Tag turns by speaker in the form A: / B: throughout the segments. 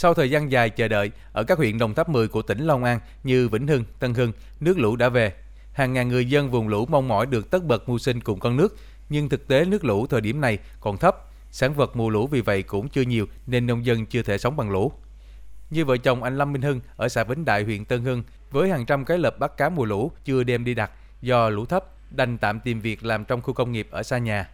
A: Sau thời gian dài chờ đợi, ở các huyện Đồng Tháp 10 của tỉnh Long An như Vĩnh Hưng, Tân Hưng, nước lũ đã về. Hàng ngàn người dân vùng lũ mong mỏi được tất bật mưu sinh cùng con nước, nhưng thực tế nước lũ thời điểm này còn thấp, sản vật mùa lũ vì vậy cũng chưa nhiều nên nông dân chưa thể sống bằng lũ. Như vợ chồng anh Lâm Minh Hưng ở xã Vĩnh Đại huyện Tân Hưng với hàng trăm cái lợp bắt cá mùa lũ chưa đem đi đặt do lũ thấp đành tạm tìm việc làm trong khu công nghiệp ở xa nhà.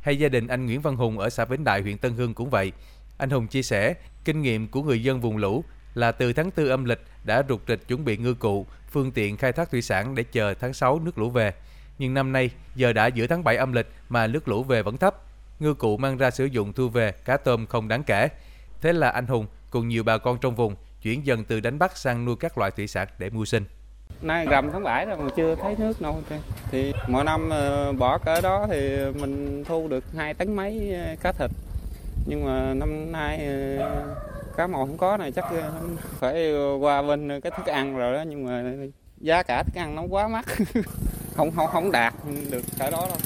A: Hay gia đình anh Nguyễn Văn Hùng ở xã Vĩnh Đại huyện Tân Hưng cũng vậy. Anh Hùng chia sẻ, kinh nghiệm của người dân vùng lũ là từ tháng 4 âm lịch đã rục rịch chuẩn bị ngư cụ, phương tiện khai thác thủy sản để chờ tháng 6 nước lũ về. Nhưng năm nay, giờ đã giữa tháng 7 âm lịch mà nước lũ về vẫn thấp. Ngư cụ mang ra sử dụng thu về cá tôm không đáng kể. Thế là anh Hùng cùng nhiều bà con trong vùng chuyển dần từ đánh bắt sang nuôi các loại thủy sản để mưu sinh.
B: Nay rằm tháng 7 rồi mà chưa thấy nước đâu. Thì mỗi năm ờ, bỏ cỡ đó thì mình thu được hai tấn mấy ờ, cá thịt. Nhưng mà năm nay ờ, cá mòi không có này chắc ờ, phải qua bên cái thức ăn rồi đó. Nhưng mà giá cả thức ăn nó quá mắc. Không không không đạt được cái đó đâu.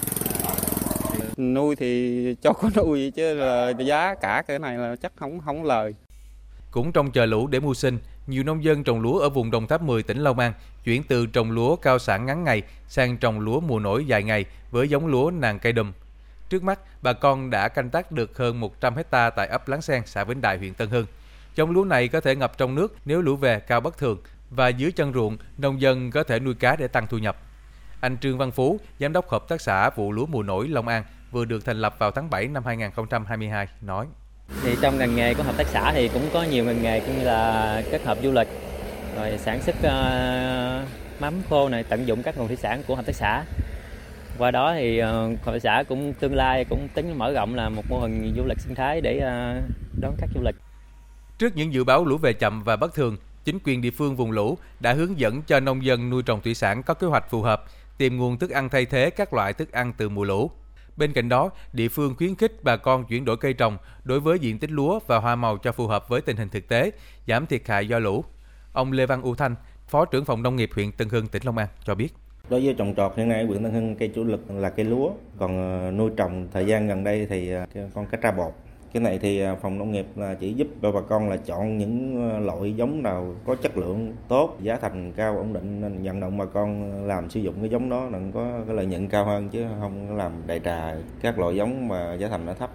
B: Nuôi thì cho có nuôi chứ là giá cả cái này là chắc không không lời.
A: Cũng trong chờ lũ để mưu sinh, nhiều nông dân trồng lúa ở vùng Đồng Tháp 10 tỉnh Long An chuyển từ trồng lúa cao sản ngắn ngày sang trồng lúa mùa nổi dài ngày với giống lúa nàng cây đùm. Trước mắt, bà con đã canh tác được hơn 100 hecta tại ấp Láng Sen, xã Vĩnh Đại, huyện Tân Hưng. Giống lúa này có thể ngập trong nước nếu lũ về cao bất thường và dưới chân ruộng, nông dân có thể nuôi cá để tăng thu nhập. Anh Trương Văn Phú, giám đốc hợp tác xã vụ lúa mùa nổi Long An, vừa được thành lập vào tháng 7 năm 2022, nói.
C: Thì trong ngành nghề của hợp tác xã thì cũng có nhiều ngành nghề cũng như là kết hợp du lịch, rồi sản xuất uh, mắm khô này, tận dụng các nguồn thủy sản của hợp tác xã. Qua đó thì ờ, hội xã cũng tương lai cũng tính mở rộng là một mô hình du lịch sinh thái để ờ, đón khách du lịch.
A: Trước những dự báo lũ về chậm và bất thường, chính quyền địa phương vùng lũ đã hướng dẫn cho nông dân nuôi trồng thủy sản có kế hoạch phù hợp, tìm nguồn thức ăn thay thế các loại thức ăn từ mùa lũ. Bên cạnh đó, địa phương khuyến khích bà con chuyển đổi cây trồng đối với diện tích lúa và hoa màu cho phù hợp với tình hình thực tế, giảm thiệt hại do lũ. Ông Lê Văn U Thanh, Phó trưởng phòng nông nghiệp huyện Tân Hưng, tỉnh Long An cho biết.
D: Đối với trồng trọt hiện nay huyện Tân Hưng cây chủ lực là cây lúa, còn ờ, nuôi trồng thời gian gần đây thì ờ, con cá tra bột. Cái này thì ờ, phòng nông nghiệp là chỉ giúp cho bà con là chọn những loại giống nào có chất lượng tốt giá thành cao ổn định nên vận động bà con làm sử dụng cái giống đó nên có cái lợi nhuận cao hơn chứ không làm đại trà các loại giống mà giá thành nó thấp.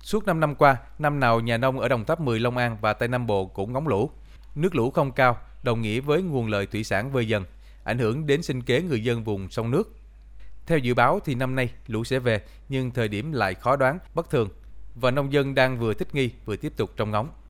A: Suốt 5 năm qua, năm nào nhà nông ở Đồng Tháp 10 Long An và Tây Nam Bộ cũng ngóng lũ. Nước lũ không cao, đồng nghĩa với nguồn lợi thủy sản vơi dần, ảnh hưởng đến sinh kế người dân vùng sông nước. Theo dự báo thì năm nay lũ sẽ về, nhưng thời điểm lại khó đoán, bất thường và nông dân đang vừa thích nghi vừa tiếp tục trông ngóng.